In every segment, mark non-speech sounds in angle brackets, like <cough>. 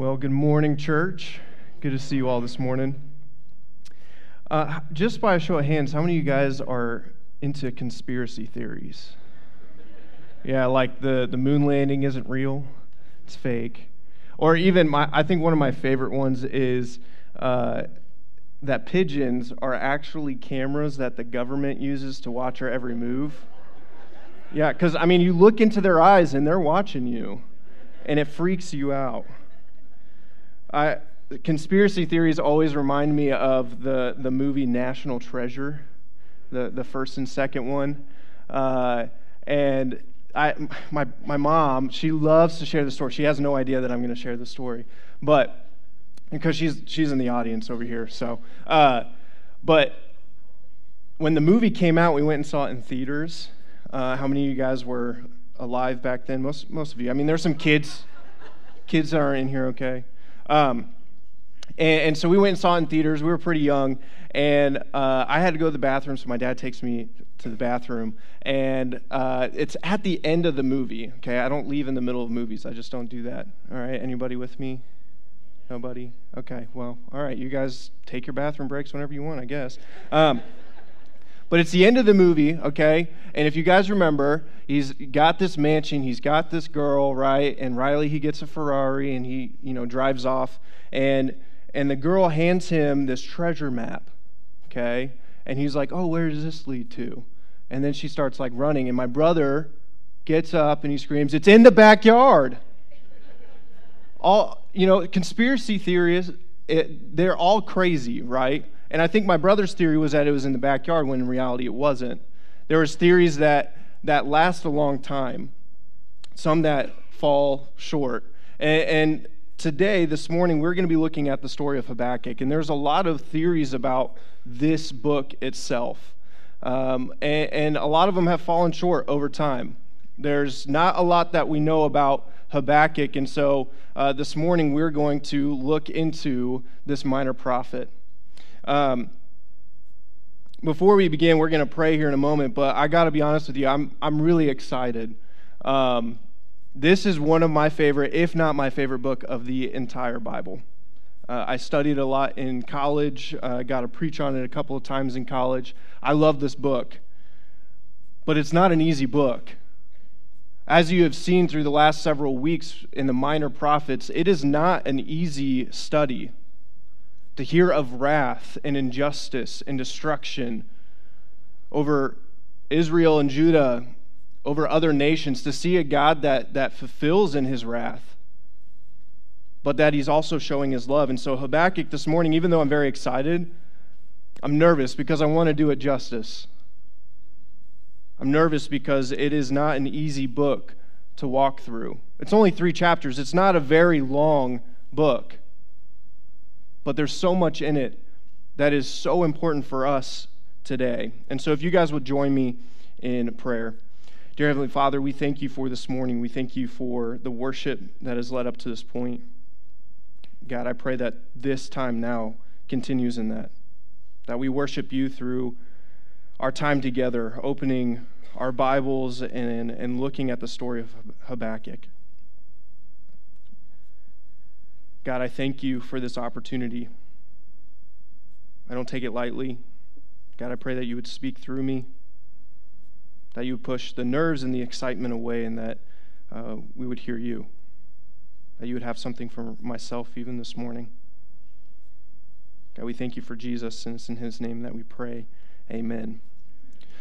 Well, good morning, church. Good to see you all this morning. Uh, just by a show of hands, how many of you guys are into conspiracy theories? Yeah, like the, the moon landing isn't real, it's fake. Or even, my, I think one of my favorite ones is uh, that pigeons are actually cameras that the government uses to watch our every move. Yeah, because, I mean, you look into their eyes and they're watching you, and it freaks you out. I, conspiracy theories always remind me of the, the movie National Treasure, the, the first and second one. Uh, and I, my, my mom, she loves to share the story. She has no idea that I'm going to share the story. But, because she's, she's in the audience over here. So, uh, but when the movie came out, we went and saw it in theaters. Uh, how many of you guys were alive back then? Most, most of you. I mean, there's some kids. Kids are in here, okay? Um, and, and, so we went and saw it in theaters. We were pretty young, and uh, I had to go to the bathroom, so my dad takes me to the bathroom. And uh, it's at the end of the movie. Okay, I don't leave in the middle of movies. I just don't do that. All right, anybody with me? Nobody? Okay, well, all right. You guys take your bathroom breaks whenever you want, I guess. Um, but it's the end of the movie, okay? And if you guys remember, he's got this mansion, he's got this girl, right? And Riley, he gets a Ferrari and he, you know, drives off. And and the girl hands him this treasure map, okay? And he's like, "Oh, where does this lead to?" And then she starts like running, and my brother gets up and he screams, "It's in the backyard!" all you know, conspiracy theories, it, they're all crazy, right? And I think my brother's theory was that it was in the backyard when in reality it wasn't. There was theories that that last a long time, some that fall short. And, and today, this morning, we're going to be looking at the story of Habakkuk. And there's a lot of theories about this book itself. Um, and, and a lot of them have fallen short over time. There's not a lot that we know about Habakkuk. And so uh, this morning, we're going to look into this minor prophet. Um, before we begin, we're going to pray here in a moment, but I got to be honest with you, I'm, I'm really excited. Um, this is one of my favorite, if not my favorite book of the entire Bible. Uh, I studied a lot in college, uh, got to preach on it a couple of times in college. I love this book, but it's not an easy book. As you have seen through the last several weeks in the Minor Prophets, it is not an easy study to hear of wrath and injustice and destruction over Israel and Judah, over other nations, to see a God that, that fulfills in his wrath, but that he's also showing his love. And so, Habakkuk this morning, even though I'm very excited, I'm nervous because I want to do it justice. I'm nervous because it is not an easy book to walk through. It's only three chapters, it's not a very long book but there's so much in it that is so important for us today. And so, if you guys would join me in prayer. Dear Heavenly Father, we thank you for this morning. We thank you for the worship that has led up to this point. God, I pray that this time now continues in that, that we worship you through our time together, opening our Bibles and, and looking at the story of Habakkuk. God, I thank you for this opportunity. I don't take it lightly. God, I pray that you would speak through me, that you would push the nerves and the excitement away, and that uh, we would hear you, that you would have something for myself even this morning. God, we thank you for Jesus, and it's in his name that we pray. Amen.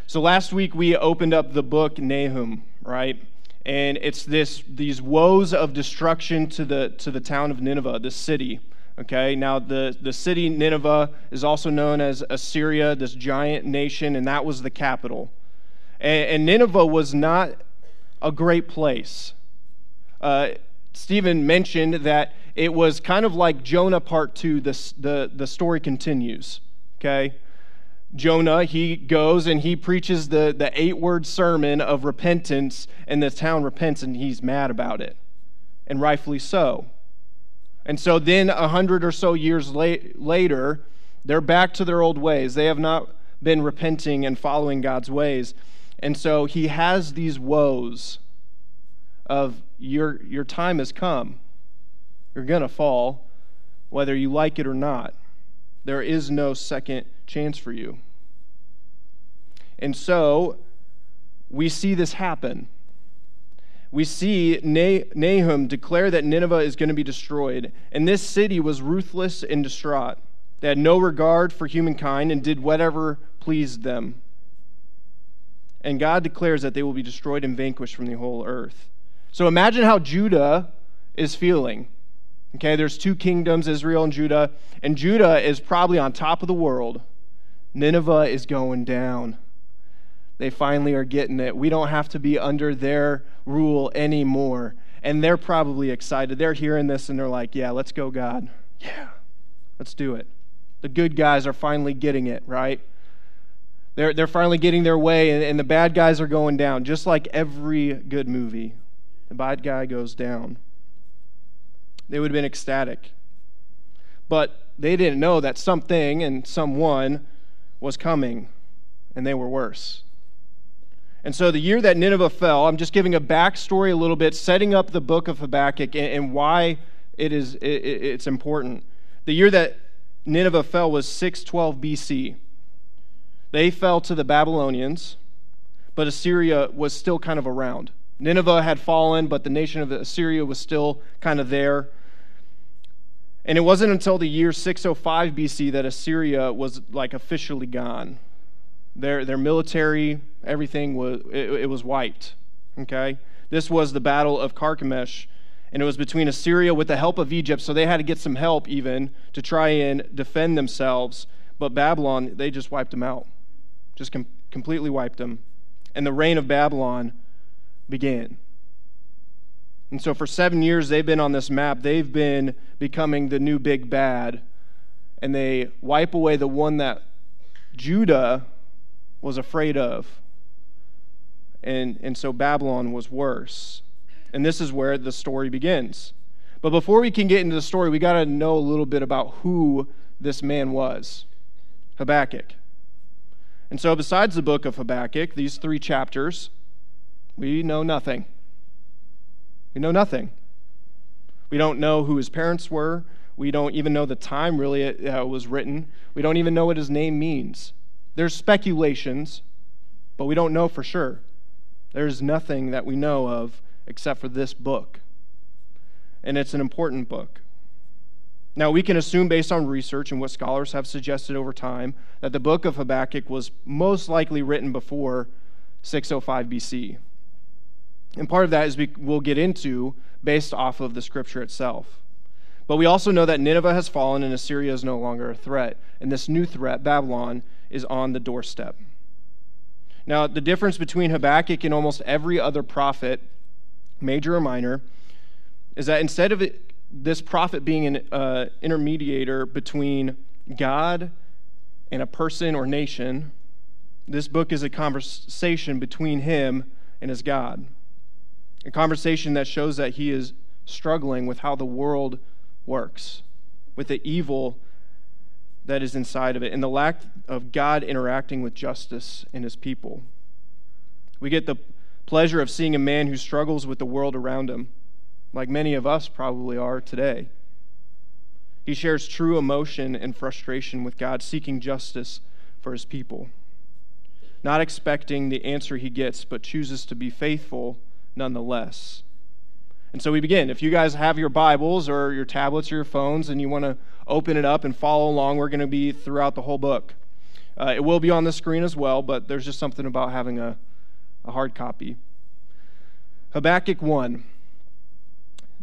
So last week we opened up the book Nahum, right? And it's this these woes of destruction to the to the town of Nineveh, the city. Okay, now the, the city Nineveh is also known as Assyria, this giant nation, and that was the capital. And, and Nineveh was not a great place. Uh, Stephen mentioned that it was kind of like Jonah part two, the, the, the story continues. Okay? Jonah, he goes and he preaches the, the eight word sermon of repentance, and the town repents and he's mad about it, and rightfully so. And so then, a hundred or so years late, later, they're back to their old ways. They have not been repenting and following God's ways. And so he has these woes of your, your time has come. You're going to fall, whether you like it or not. There is no second chance for you. And so we see this happen. We see Nahum declare that Nineveh is going to be destroyed, and this city was ruthless and distraught. They had no regard for humankind and did whatever pleased them. And God declares that they will be destroyed and vanquished from the whole earth. So imagine how Judah is feeling. Okay, there's two kingdoms, Israel and Judah, and Judah is probably on top of the world. Nineveh is going down. They finally are getting it. We don't have to be under their rule anymore. And they're probably excited. They're hearing this and they're like, yeah, let's go, God. Yeah, let's do it. The good guys are finally getting it, right? They're, they're finally getting their way, and, and the bad guys are going down, just like every good movie. The bad guy goes down. They would have been ecstatic. But they didn't know that something and someone was coming, and they were worse. And so, the year that Nineveh fell, I'm just giving a backstory a little bit, setting up the book of Habakkuk and, and why it is it, it's important. The year that Nineveh fell was 612 BC. They fell to the Babylonians, but Assyria was still kind of around. Nineveh had fallen, but the nation of Assyria was still kind of there. And it wasn't until the year 605 BC that Assyria was like officially gone. Their, their military, everything was, it, it was wiped. Okay? This was the Battle of Carchemish and it was between Assyria with the help of Egypt, so they had to get some help even to try and defend themselves. But Babylon, they just wiped them out, just com- completely wiped them. And the reign of Babylon began. And so for seven years, they've been on this map. They've been becoming the new big bad. And they wipe away the one that Judah was afraid of. And, and so Babylon was worse. And this is where the story begins. But before we can get into the story, we got to know a little bit about who this man was Habakkuk. And so, besides the book of Habakkuk, these three chapters, we know nothing. We know nothing. We don't know who his parents were. We don't even know the time really it uh, was written. We don't even know what his name means. There's speculations, but we don't know for sure. There's nothing that we know of except for this book. And it's an important book. Now, we can assume, based on research and what scholars have suggested over time, that the book of Habakkuk was most likely written before 605 BC. And part of that is we, we'll get into based off of the scripture itself. But we also know that Nineveh has fallen and Assyria is no longer a threat. And this new threat, Babylon, is on the doorstep. Now, the difference between Habakkuk and almost every other prophet major or minor, is that instead of it, this prophet being an uh, intermediator between God and a person or nation, this book is a conversation between him and his God. A conversation that shows that he is struggling with how the world works, with the evil that is inside of it, and the lack of God interacting with justice in his people. We get the pleasure of seeing a man who struggles with the world around him, like many of us probably are today. He shares true emotion and frustration with God, seeking justice for his people, not expecting the answer he gets, but chooses to be faithful nonetheless. And so we begin. If you guys have your Bibles or your tablets or your phones and you want to open it up and follow along, we're going to be throughout the whole book. Uh, it will be on the screen as well, but there's just something about having a a hard copy. Habakkuk 1,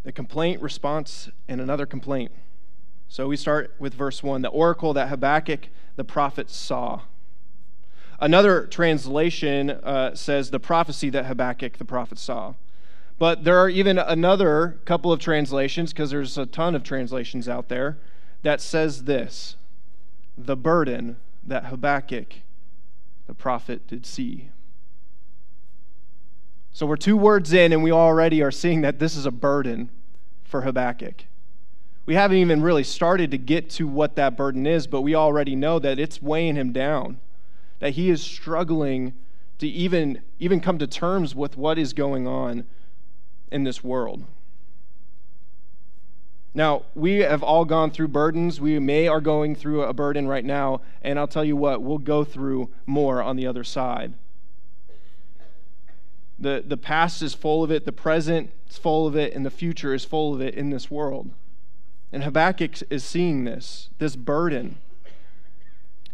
the complaint, response, and another complaint. So we start with verse 1 the oracle that Habakkuk the prophet saw. Another translation uh, says the prophecy that Habakkuk the prophet saw. But there are even another couple of translations, because there's a ton of translations out there, that says this the burden that Habakkuk the prophet did see. So we're two words in, and we already are seeing that this is a burden for Habakkuk. We haven't even really started to get to what that burden is, but we already know that it's weighing him down, that he is struggling to even, even come to terms with what is going on in this world. Now, we have all gone through burdens. We may are going through a burden right now, and I'll tell you what, we'll go through more on the other side. The, the past is full of it, the present is full of it, and the future is full of it in this world. And Habakkuk is seeing this, this burden.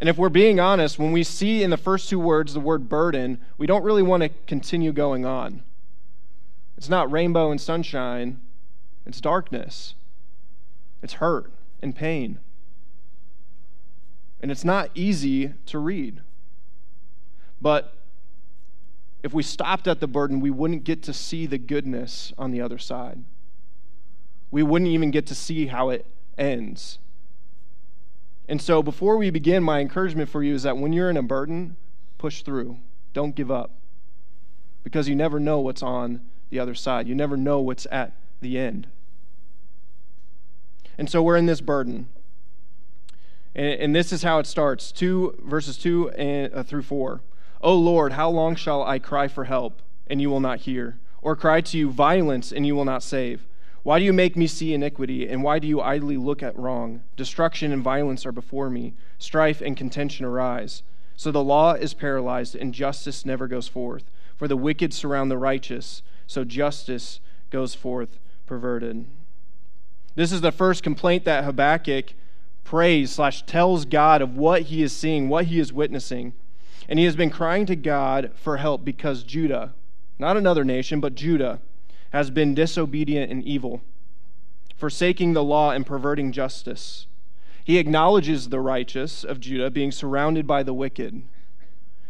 And if we're being honest, when we see in the first two words the word burden, we don't really want to continue going on. It's not rainbow and sunshine, it's darkness. It's hurt and pain. And it's not easy to read. But if we stopped at the burden, we wouldn't get to see the goodness on the other side. We wouldn't even get to see how it ends. And so, before we begin, my encouragement for you is that when you're in a burden, push through. Don't give up. Because you never know what's on the other side, you never know what's at the end. And so we're in this burden. And, and this is how it starts two, verses 2 and, uh, through 4. O Lord, how long shall I cry for help, and you will not hear? Or cry to you violence, and you will not save? Why do you make me see iniquity, and why do you idly look at wrong? Destruction and violence are before me, strife and contention arise. So the law is paralyzed, and justice never goes forth. For the wicked surround the righteous, so justice goes forth perverted. This is the first complaint that Habakkuk prays slash tells God of what he is seeing, what he is witnessing. And he has been crying to God for help because Judah, not another nation, but Judah, has been disobedient and evil, forsaking the law and perverting justice. He acknowledges the righteous of Judah being surrounded by the wicked.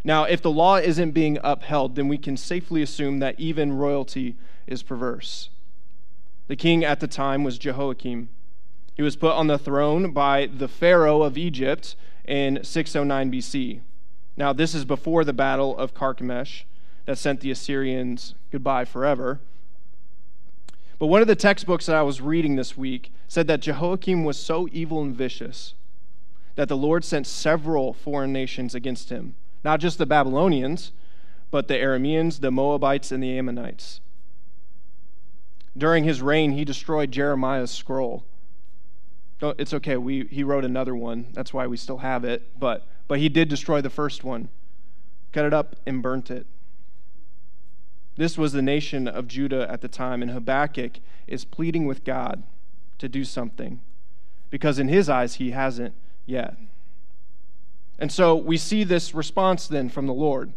Now, if the law isn't being upheld, then we can safely assume that even royalty is perverse. The king at the time was Jehoiakim. He was put on the throne by the Pharaoh of Egypt in 609 BC. Now, this is before the battle of Carchemish that sent the Assyrians goodbye forever. But one of the textbooks that I was reading this week said that Jehoiakim was so evil and vicious that the Lord sent several foreign nations against him. Not just the Babylonians, but the Arameans, the Moabites, and the Ammonites. During his reign, he destroyed Jeremiah's scroll. Oh, it's okay. We, he wrote another one. That's why we still have it. But, but he did destroy the first one, cut it up, and burnt it. This was the nation of Judah at the time, and Habakkuk is pleading with God to do something because in his eyes he hasn't yet. And so we see this response then from the Lord.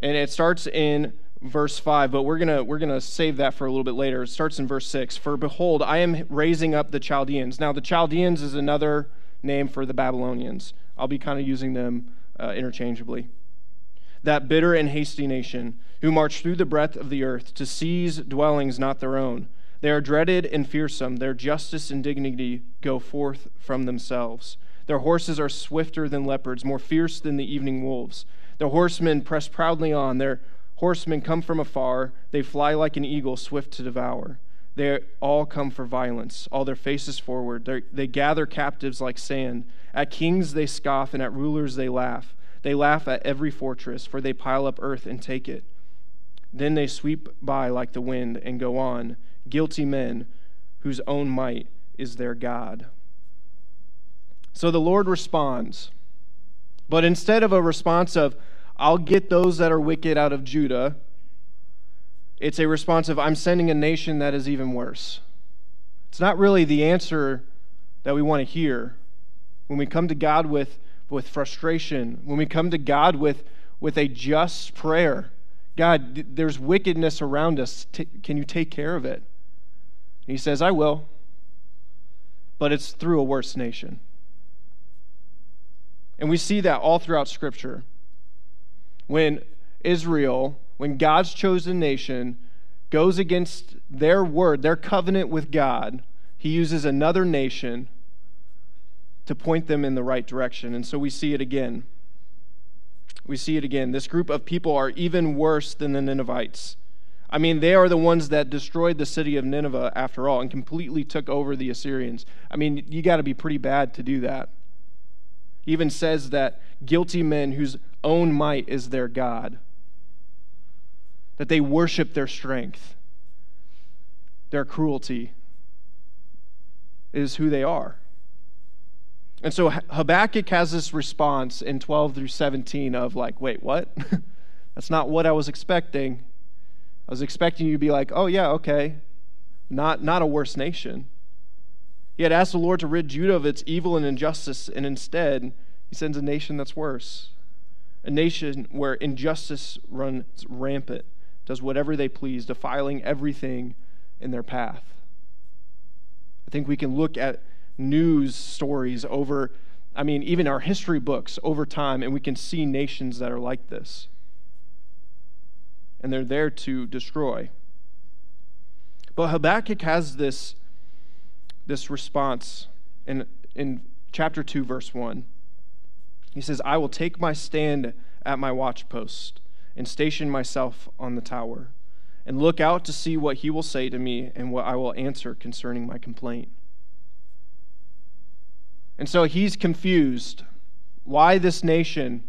And it starts in verse 5, but we're going we're to save that for a little bit later. It starts in verse 6. For behold, I am raising up the Chaldeans. Now, the Chaldeans is another name for the Babylonians. I'll be kind of using them uh, interchangeably. That bitter and hasty nation who march through the breadth of the earth to seize dwellings not their own. They are dreaded and fearsome. Their justice and dignity go forth from themselves. Their horses are swifter than leopards, more fierce than the evening wolves. Their horsemen press proudly on. Their Horsemen come from afar. They fly like an eagle, swift to devour. They all come for violence, all their faces forward. They're, they gather captives like sand. At kings they scoff, and at rulers they laugh. They laugh at every fortress, for they pile up earth and take it. Then they sweep by like the wind and go on, guilty men whose own might is their God. So the Lord responds. But instead of a response of, I'll get those that are wicked out of Judah. It's a response of, I'm sending a nation that is even worse. It's not really the answer that we want to hear. When we come to God with, with frustration, when we come to God with, with a just prayer, God, there's wickedness around us. T- can you take care of it? And he says, I will. But it's through a worse nation. And we see that all throughout Scripture when Israel, when God's chosen nation goes against their word, their covenant with God, he uses another nation to point them in the right direction. And so we see it again. We see it again. This group of people are even worse than the Ninevites. I mean, they are the ones that destroyed the city of Nineveh after all and completely took over the Assyrians. I mean, you got to be pretty bad to do that. He even says that guilty men whose own might is their God, that they worship their strength, their cruelty. is who they are. And so Habakkuk has this response in 12 through 17 of like, wait, what? <laughs> That's not what I was expecting. I was expecting you to be like, oh, yeah, okay. Not, not a worse nation. He had asked the Lord to rid Judah of its evil and injustice, and instead, he sends a nation that's worse. A nation where injustice runs rampant, does whatever they please, defiling everything in their path. I think we can look at news stories over, I mean, even our history books over time, and we can see nations that are like this. And they're there to destroy. But Habakkuk has this, this response in, in chapter 2, verse 1. He says, I will take my stand at my watchpost and station myself on the tower and look out to see what he will say to me and what I will answer concerning my complaint. And so he's confused. Why this nation?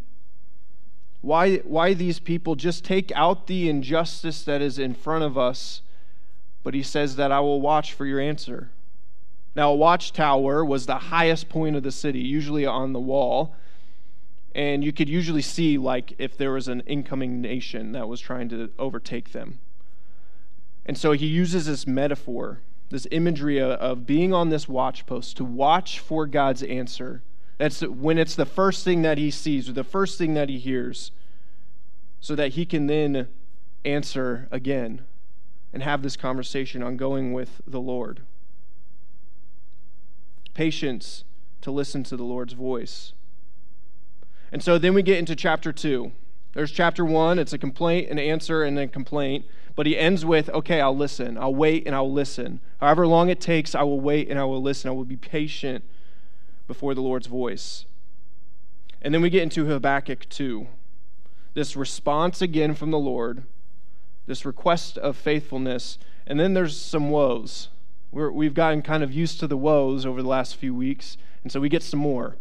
Why, why these people just take out the injustice that is in front of us? But he says that I will watch for your answer. Now, a watchtower was the highest point of the city, usually on the wall. And you could usually see, like, if there was an incoming nation that was trying to overtake them. And so he uses this metaphor this imagery of being on this watch post to watch for God's answer. That's when it's the first thing that he sees or the first thing that he hears, so that he can then answer again and have this conversation on going with the Lord. Patience to listen to the Lord's voice. And so then we get into chapter 2. There's chapter 1, it's a complaint, an answer, and then complaint. But he ends with, okay, I'll listen. I'll wait and I'll listen. However long it takes, I will wait and I will listen. I will be patient before the Lord's voice. And then we get into Habakkuk 2. This response again from the Lord, this request of faithfulness. And then there's some woes. we have gotten kind of used to the woes over the last few weeks, and so we get some more.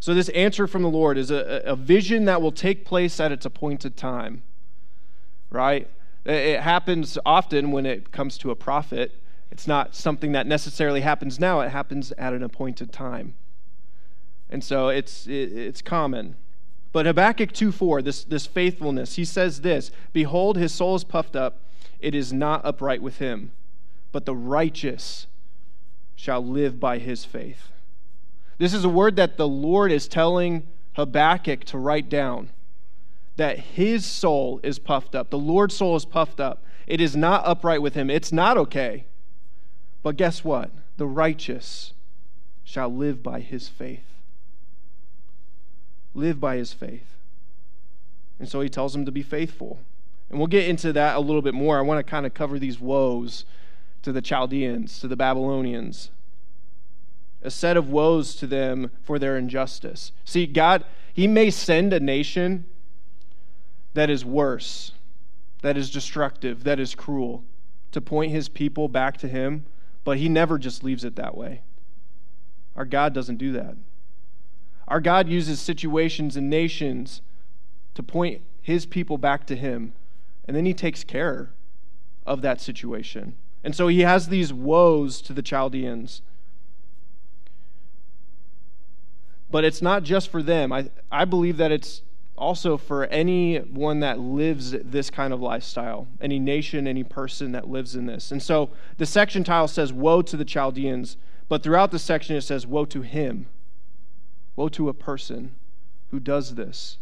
So, this answer from the Lord is a, a vision that will take place at its appointed time right? It happens often when it comes to a prophet. It's not something that necessarily happens now, it happens at an appointed time. And so it's, it's common. But Habakkuk 2:4, this, this faithfulness, he says this Behold, his soul is puffed up, it is not upright with him, but the righteous shall live by his faith. This is a word that the Lord is telling Habakkuk to write down that his soul is puffed up. The Lord's soul is puffed up. It is not upright with him. It's not okay. But guess what? The righteous shall live by his faith. Live by his faith. And so he tells him to be faithful. And we'll get into that a little bit more. I want to kind of cover these woes to the Chaldeans, to the Babylonians. A set of woes to them for their injustice. See, God, He may send a nation that is worse, that is destructive, that is cruel, to point his people back to him, but he never just leaves it that way. Our God doesn't do that. Our God uses situations and nations to point his people back to him, and then he takes care of that situation. And so he has these woes to the Chaldeans. But it's not just for them. I, I believe that it's also for anyone that lives this kind of lifestyle, any nation, any person that lives in this. And so the section title says, Woe to the Chaldeans, but throughout the section it says, Woe to him. Woe to a person who does this.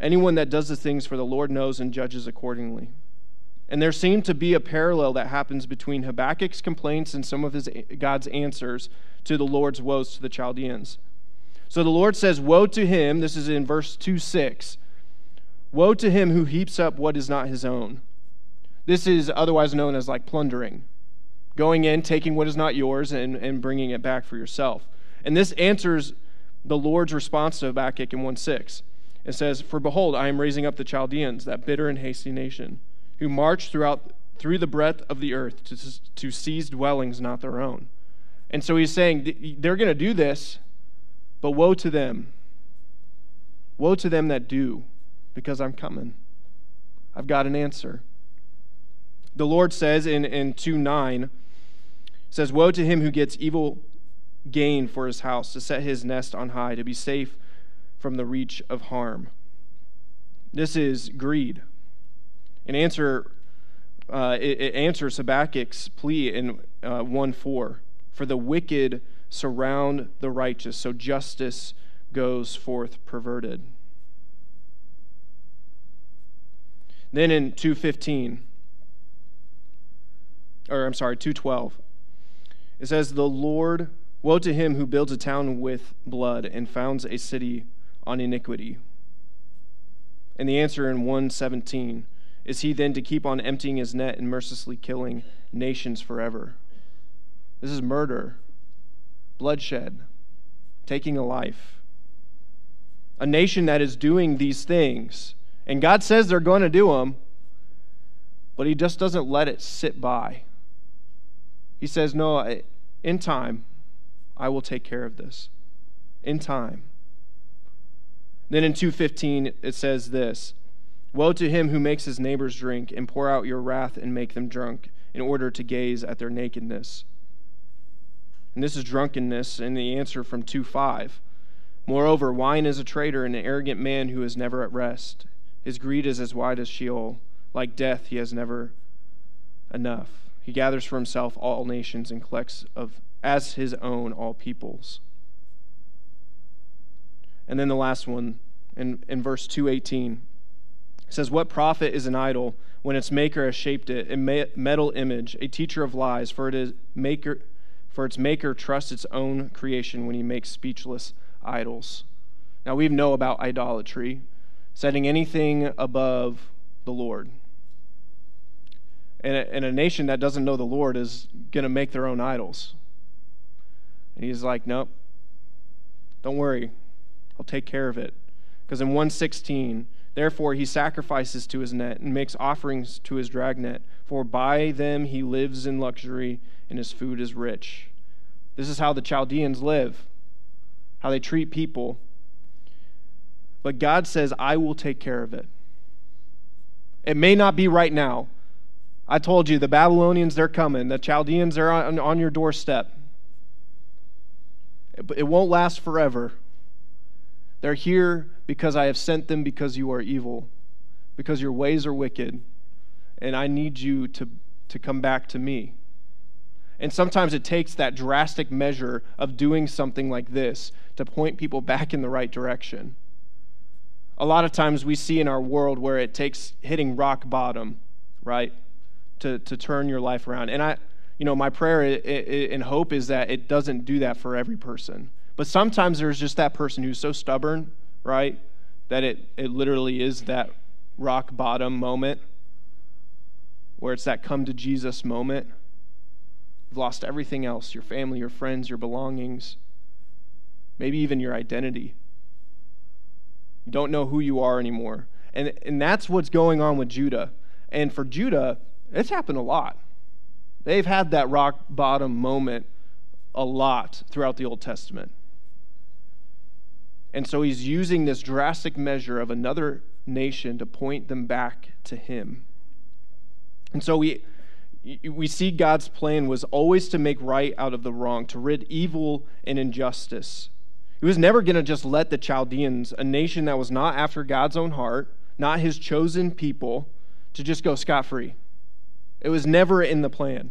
Anyone that does the things for the Lord knows and judges accordingly. And there seemed to be a parallel that happens between Habakkuk's complaints and some of his God's answers to the Lord's woes to the Chaldeans. So the Lord says, Woe to him, this is in verse 2 6. Woe to him who heaps up what is not his own. This is otherwise known as like plundering, going in, taking what is not yours, and, and bringing it back for yourself. And this answers the Lord's response to Habakkuk in 1 6. It says, For behold, I am raising up the Chaldeans, that bitter and hasty nation, who march throughout through the breadth of the earth to, to seize dwellings not their own. And so he's saying they're going to do this but woe to them. Woe to them that do, because I'm coming. I've got an answer. The Lord says in, in 2 9, says, Woe to him who gets evil gain for his house, to set his nest on high, to be safe from the reach of harm. This is greed. An answer, uh, it, it, answers Habakkuk's plea in uh, 1 4 For the wicked surround the righteous, so justice goes forth perverted. Then in 215, or I'm sorry, 212, it says, The Lord, woe to him who builds a town with blood and founds a city on iniquity. And the answer in 117 is he then to keep on emptying his net and mercilessly killing nations forever? This is murder, bloodshed, taking a life. A nation that is doing these things, and God says they're going to do them, but he just doesn't let it sit by. He says, No, in time, I will take care of this. In time. Then in 2:15 it says this, Woe to him who makes his neighbors drink and pour out your wrath and make them drunk in order to gaze at their nakedness. And this is drunkenness in the answer from 2 5. Moreover, wine is a traitor and an arrogant man who is never at rest. His greed is as wide as Sheol. Like death, he has never enough. He gathers for himself all nations and collects of as his own all peoples. And then the last one in, in verse 218 says, What profit is an idol when its maker has shaped it, a metal image, a teacher of lies, for it is maker for its maker trusts its own creation when he makes speechless idols. Now we know about idolatry, setting anything above the Lord. And a, and a nation that doesn't know the Lord is going to make their own idols. And he's like, nope, don't worry. I'll take care of it. Because in 116, therefore he sacrifices to his net and makes offerings to his dragnet, for by them he lives in luxury and his food is rich. This is how the Chaldeans live, how they treat people. But God says, I will take care of it. It may not be right now. I told you, the Babylonians, they're coming. The Chaldeans are on, on your doorstep. It, it won't last forever. They're here because I have sent them because you are evil, because your ways are wicked, and I need you to, to come back to me. And sometimes it takes that drastic measure of doing something like this to point people back in the right direction. A lot of times we see in our world where it takes hitting rock bottom, right, to, to turn your life around. And I, you know, my prayer and hope is that it doesn't do that for every person. But sometimes there's just that person who's so stubborn, right, that it, it literally is that rock bottom moment where it's that come to Jesus moment. You've lost everything else your family, your friends, your belongings, maybe even your identity. You don't know who you are anymore. And, and that's what's going on with Judah. And for Judah, it's happened a lot. They've had that rock bottom moment a lot throughout the Old Testament. And so he's using this drastic measure of another nation to point them back to him. And so we we see God's plan was always to make right out of the wrong, to rid evil and injustice. He was never going to just let the Chaldeans, a nation that was not after God's own heart, not his chosen people, to just go scot free. It was never in the plan.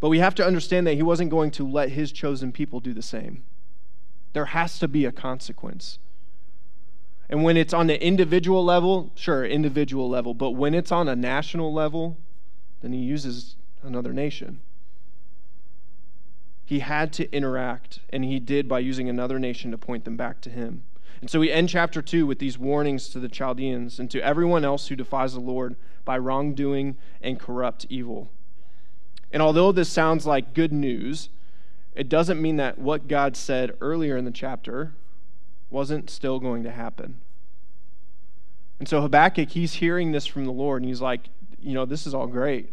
But we have to understand that he wasn't going to let his chosen people do the same. There has to be a consequence. And when it's on the individual level, sure, individual level, but when it's on a national level, then he uses another nation. He had to interact, and he did by using another nation to point them back to him. And so we end chapter 2 with these warnings to the Chaldeans and to everyone else who defies the Lord by wrongdoing and corrupt evil. And although this sounds like good news, it doesn't mean that what God said earlier in the chapter wasn't still going to happen. And so Habakkuk, he's hearing this from the Lord, and he's like, you know, this is all great.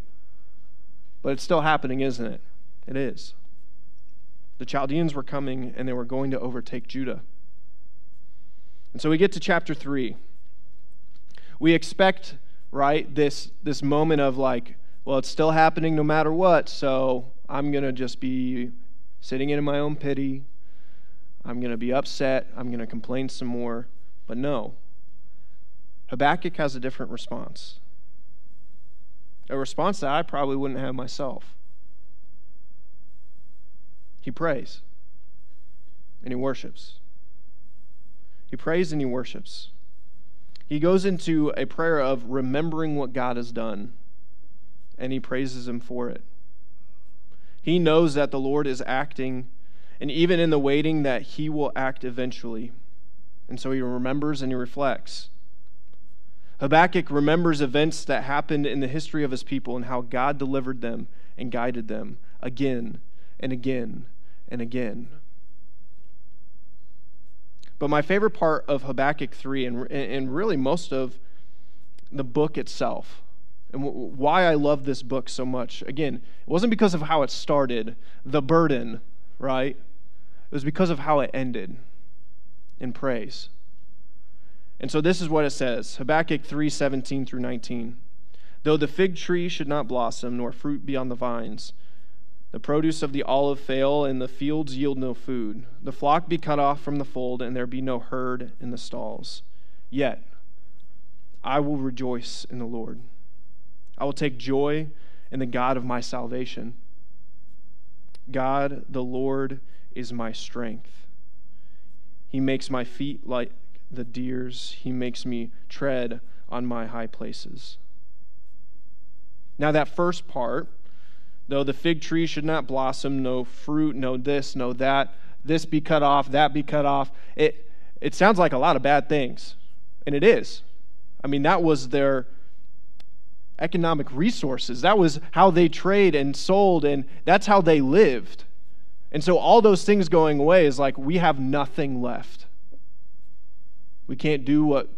But it's still happening, isn't it? It is. The Chaldeans were coming, and they were going to overtake Judah. And so we get to chapter 3. We expect, right, this, this moment of like well, it's still happening no matter what, so I'm going to just be sitting in my own pity. I'm going to be upset. I'm going to complain some more. But no, Habakkuk has a different response. A response that I probably wouldn't have myself. He prays and he worships. He prays and he worships. He goes into a prayer of remembering what God has done, and he praises him for it. He knows that the Lord is acting, and even in the waiting, that he will act eventually. And so he remembers and he reflects. Habakkuk remembers events that happened in the history of his people and how God delivered them and guided them again and again and again. But my favorite part of Habakkuk 3, and, and really most of the book itself, and why I love this book so much, again, it wasn't because of how it started, the burden, right? It was because of how it ended in praise. And so this is what it says Habakkuk 3 17 through 19. Though the fig tree should not blossom, nor fruit be on the vines, the produce of the olive fail, and the fields yield no food. The flock be cut off from the fold, and there be no herd in the stalls. Yet I will rejoice in the Lord. I will take joy in the God of my salvation. God, the Lord, is my strength. He makes my feet like the deer's, He makes me tread on my high places. Now, that first part, Though the fig tree should not blossom, no fruit, no this, no that, this be cut off, that be cut off. It, it sounds like a lot of bad things, and it is. I mean, that was their economic resources. That was how they trade and sold, and that's how they lived. And so, all those things going away is like we have nothing left. We can't do what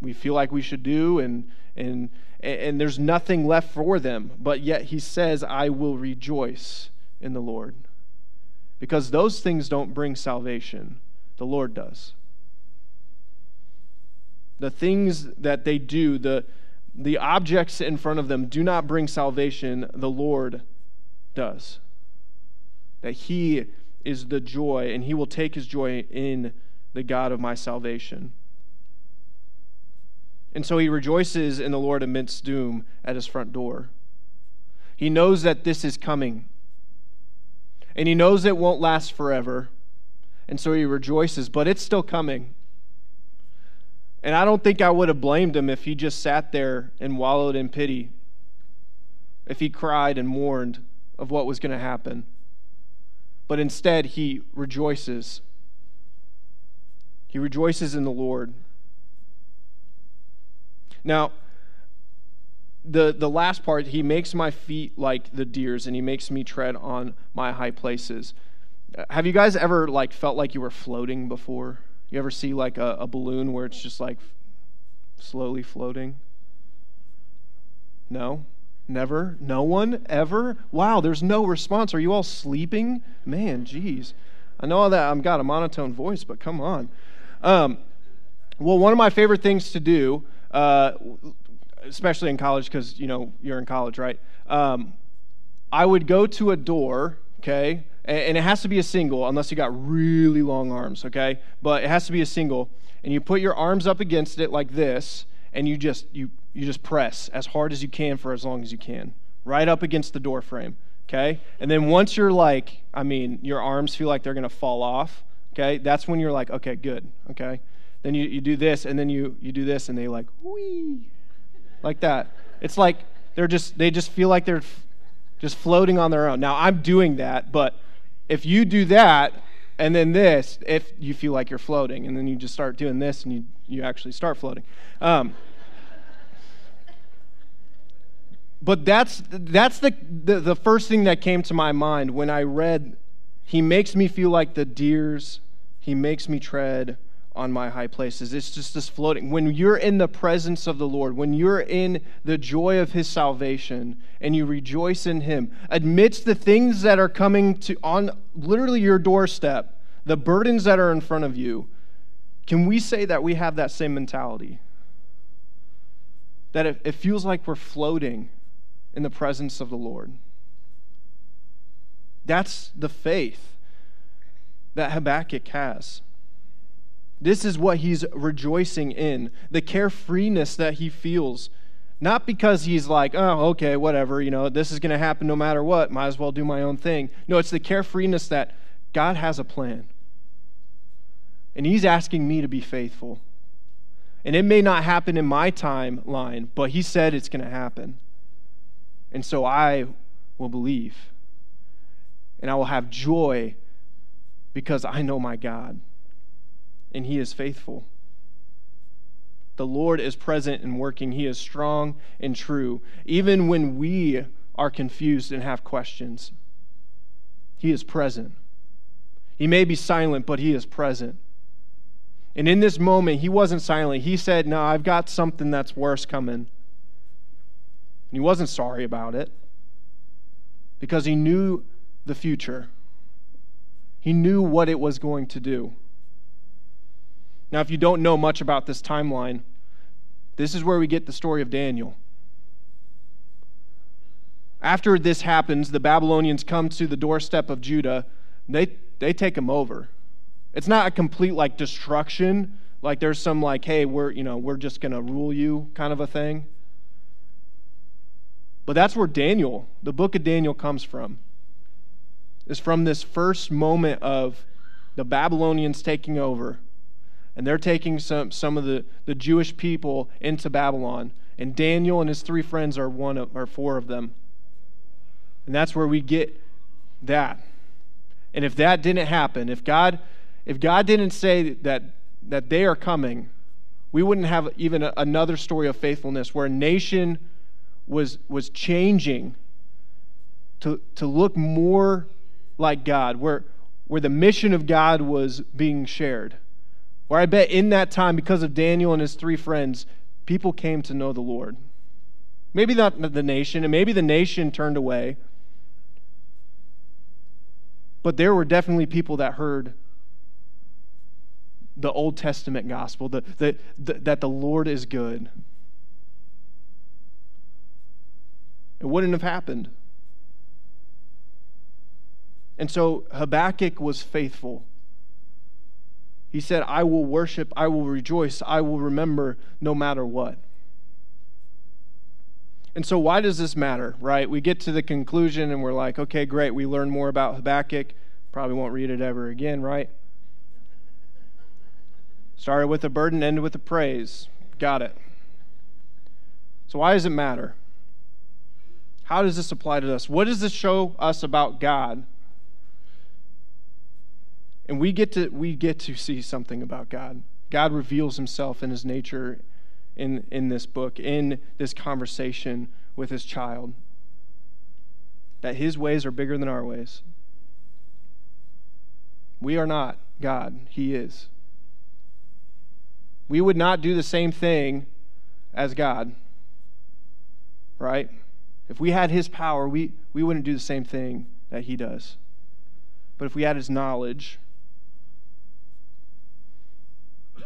we feel like we should do, and, and and there's nothing left for them. But yet he says, I will rejoice in the Lord. Because those things don't bring salvation, the Lord does. The things that they do, the, the objects in front of them, do not bring salvation, the Lord does. That he is the joy, and he will take his joy in the God of my salvation. And so he rejoices in the Lord amidst doom at his front door. He knows that this is coming. And he knows it won't last forever. And so he rejoices, but it's still coming. And I don't think I would have blamed him if he just sat there and wallowed in pity, if he cried and mourned of what was going to happen. But instead, he rejoices. He rejoices in the Lord. Now, the, the last part, he makes my feet like the deer's and he makes me tread on my high places. Uh, have you guys ever like felt like you were floating before? You ever see like a, a balloon where it's just like slowly floating? No? Never? No one? Ever? Wow, there's no response. Are you all sleeping? Man, geez. I know that I've got a monotone voice, but come on. Um, well, one of my favorite things to do uh, especially in college, because you know you're in college, right? Um, I would go to a door, okay, and, it has to be a single, unless you got really long arms, okay. But it has to be a single, and you put your arms up against it like this, and you just you you just press as hard as you can for as long as you can, right up against the door frame, okay. And then once you're like, I mean, your arms feel like they're gonna fall off, okay. That's when you're like, okay, good, okay. Then you, you do this, and then you, you do this, and they like, whee, like that. It's like they're just, they just feel like they're just floating on their own. Now, I'm doing that, but if you do that, and then this, if you feel like you're floating, and then you just start doing this, and you, you actually start floating. Um, but that's that's the, the, the first thing that came to my mind when I read, "He makes me feel like the deers. He makes me tread on my high places. It's just this floating. When you're in the presence of the Lord, when you're in the joy of his salvation and you rejoice in him, amidst the things that are coming to on literally your doorstep, the burdens that are in front of you, can we say that we have that same mentality? That it, it feels like we're floating in the presence of the Lord. That's the faith that Habakkuk has. This is what he's rejoicing in the carefreeness that he feels. Not because he's like, oh, okay, whatever, you know, this is going to happen no matter what, might as well do my own thing. No, it's the carefreeness that God has a plan. And he's asking me to be faithful. And it may not happen in my timeline, but he said it's going to happen. And so I will believe. And I will have joy because I know my God and he is faithful. The Lord is present and working. He is strong and true. Even when we are confused and have questions, he is present. He may be silent, but he is present. And in this moment, he wasn't silent. He said, No, I've got something that's worse coming. And he wasn't sorry about it because he knew the future. He knew what it was going to do. Now, if you don't know much about this timeline, this is where we get the story of Daniel. After this happens, the Babylonians come to the doorstep of Judah. They, they take him over. It's not a complete like destruction, like there's some like, hey, we're you know, we're just gonna rule you kind of a thing. But that's where Daniel, the book of Daniel comes from. Is from this first moment of the Babylonians taking over and they're taking some, some of the, the Jewish people into Babylon. And Daniel and his three friends are one of, or four of them. And that's where we get that. And if that didn't happen, if God, if God didn't say that, that they are coming, we wouldn't have even a, another story of faithfulness where a nation was, was changing to, to look more like God, where, where the mission of God was being shared. Where I bet in that time, because of Daniel and his three friends, people came to know the Lord. Maybe not the nation, and maybe the nation turned away. But there were definitely people that heard the Old Testament gospel, the, the, the, that the Lord is good. It wouldn't have happened. And so Habakkuk was faithful. He said, I will worship, I will rejoice, I will remember no matter what. And so, why does this matter, right? We get to the conclusion and we're like, okay, great, we learn more about Habakkuk. Probably won't read it ever again, right? Started with a burden, ended with a praise. Got it. So, why does it matter? How does this apply to us? What does this show us about God? And we get to we get to see something about God. God reveals himself in his nature in, in this book, in this conversation with his child. That his ways are bigger than our ways. We are not God, he is. We would not do the same thing as God. Right? If we had his power, we, we wouldn't do the same thing that he does. But if we had his knowledge,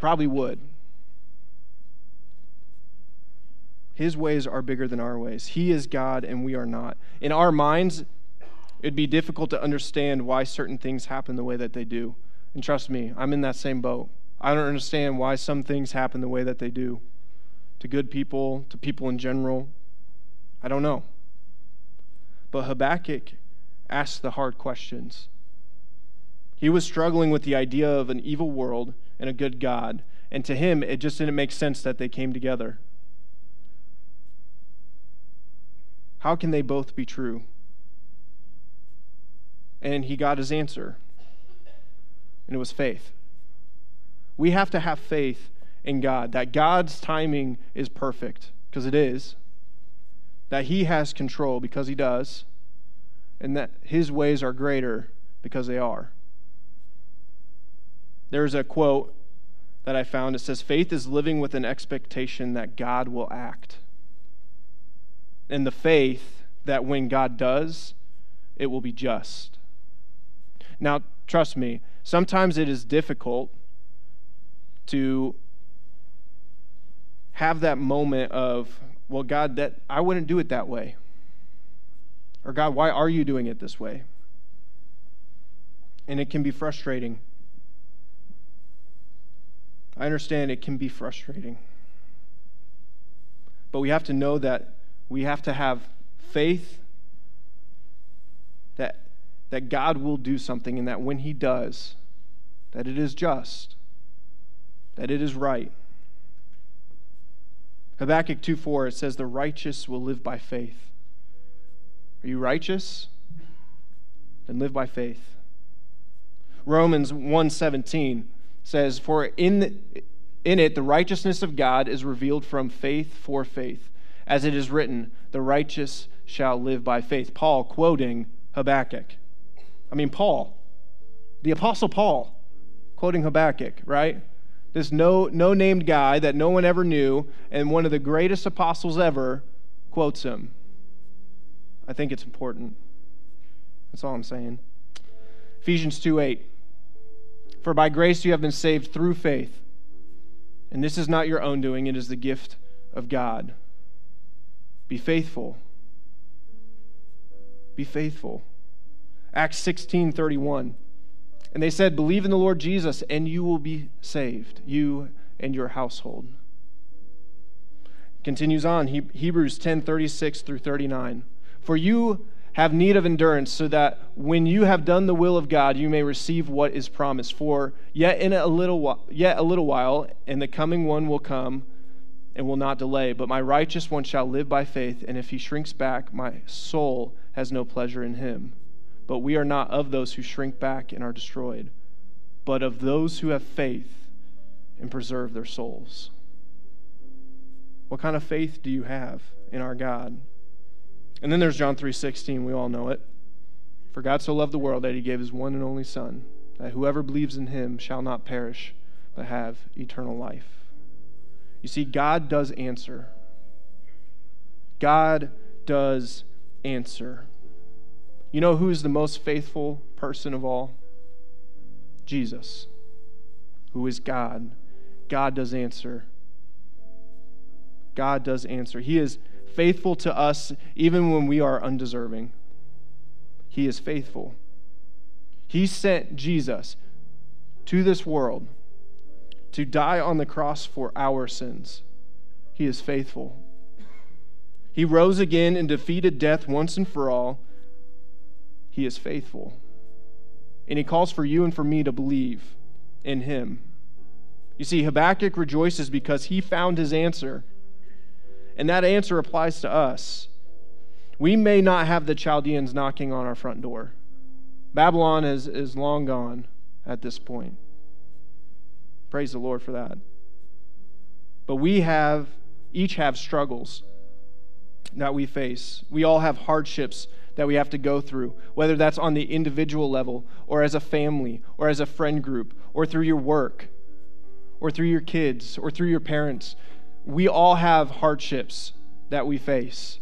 Probably would. His ways are bigger than our ways. He is God and we are not. In our minds, it'd be difficult to understand why certain things happen the way that they do. And trust me, I'm in that same boat. I don't understand why some things happen the way that they do to good people, to people in general. I don't know. But Habakkuk asked the hard questions. He was struggling with the idea of an evil world and a good God. And to him, it just didn't make sense that they came together. How can they both be true? And he got his answer, and it was faith. We have to have faith in God, that God's timing is perfect, because it is, that he has control, because he does, and that his ways are greater, because they are. There's a quote that I found. It says, Faith is living with an expectation that God will act. And the faith that when God does, it will be just. Now, trust me, sometimes it is difficult to have that moment of, well, God, that I wouldn't do it that way. Or, God, why are you doing it this way? And it can be frustrating. I understand it can be frustrating. But we have to know that we have to have faith that, that God will do something and that when He does, that it is just, that it is right. Habakkuk 2 4, it says, The righteous will live by faith. Are you righteous? Then live by faith. Romans 1:17 says, For in, in it the righteousness of God is revealed from faith for faith. As it is written, the righteous shall live by faith. Paul quoting Habakkuk. I mean, Paul, the Apostle Paul, quoting Habakkuk, right? This no, no named guy that no one ever knew, and one of the greatest apostles ever quotes him. I think it's important. That's all I'm saying. Ephesians 2 8. For by grace you have been saved through faith. And this is not your own doing, it is the gift of God. Be faithful. Be faithful. Acts 16 31. And they said, Believe in the Lord Jesus, and you will be saved, you and your household. Continues on, Hebrews 10 36 through 39. For you have need of endurance, so that when you have done the will of God, you may receive what is promised. For yet in a little while, yet a little while, and the coming one will come and will not delay. But my righteous one shall live by faith, and if he shrinks back, my soul has no pleasure in him. But we are not of those who shrink back and are destroyed, but of those who have faith and preserve their souls. What kind of faith do you have in our God? And then there's John 3:16, we all know it. For God so loved the world that he gave his one and only son, that whoever believes in him shall not perish, but have eternal life. You see God does answer. God does answer. You know who is the most faithful person of all? Jesus, who is God. God does answer. God does answer. He is faithful to us even when we are undeserving. He is faithful. He sent Jesus to this world to die on the cross for our sins. He is faithful. He rose again and defeated death once and for all. He is faithful. And he calls for you and for me to believe in him. You see, Habakkuk rejoices because he found his answer and that answer applies to us. We may not have the Chaldeans knocking on our front door. Babylon is, is long gone at this point. Praise the Lord for that. But we have, each have struggles that we face. We all have hardships that we have to go through, whether that's on the individual level, or as a family, or as a friend group, or through your work, or through your kids, or through your parents we all have hardships that we face.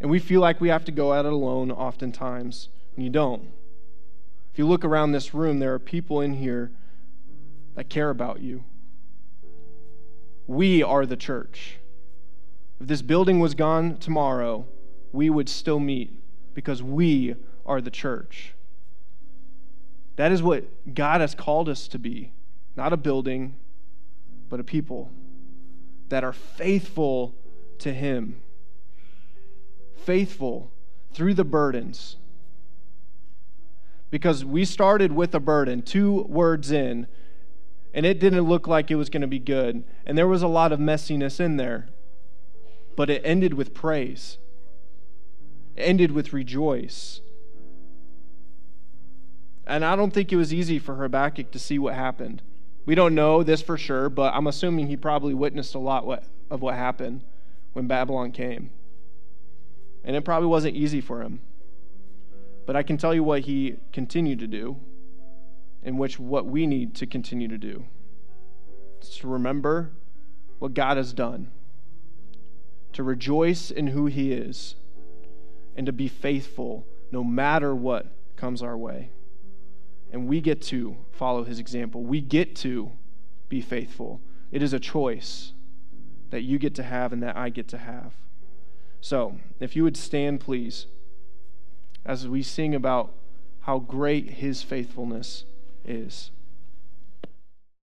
And we feel like we have to go at it alone oftentimes, and you don't. If you look around this room, there are people in here that care about you. We are the church. If this building was gone tomorrow, we would still meet because we are the church. That is what God has called us to be, not a building, but a people that are faithful to Him. Faithful through the burdens. Because we started with a burden, two words in, and it didn't look like it was going to be good. And there was a lot of messiness in there. But it ended with praise, it ended with rejoice. And I don't think it was easy for Habakkuk to see what happened. We don't know this for sure, but I'm assuming he probably witnessed a lot what, of what happened when Babylon came. And it probably wasn't easy for him. But I can tell you what he continued to do, and which what we need to continue to do. It's to remember what God has done, to rejoice in who he is, and to be faithful no matter what comes our way. And we get to follow his example. We get to be faithful. It is a choice that you get to have and that I get to have. So, if you would stand, please, as we sing about how great his faithfulness is.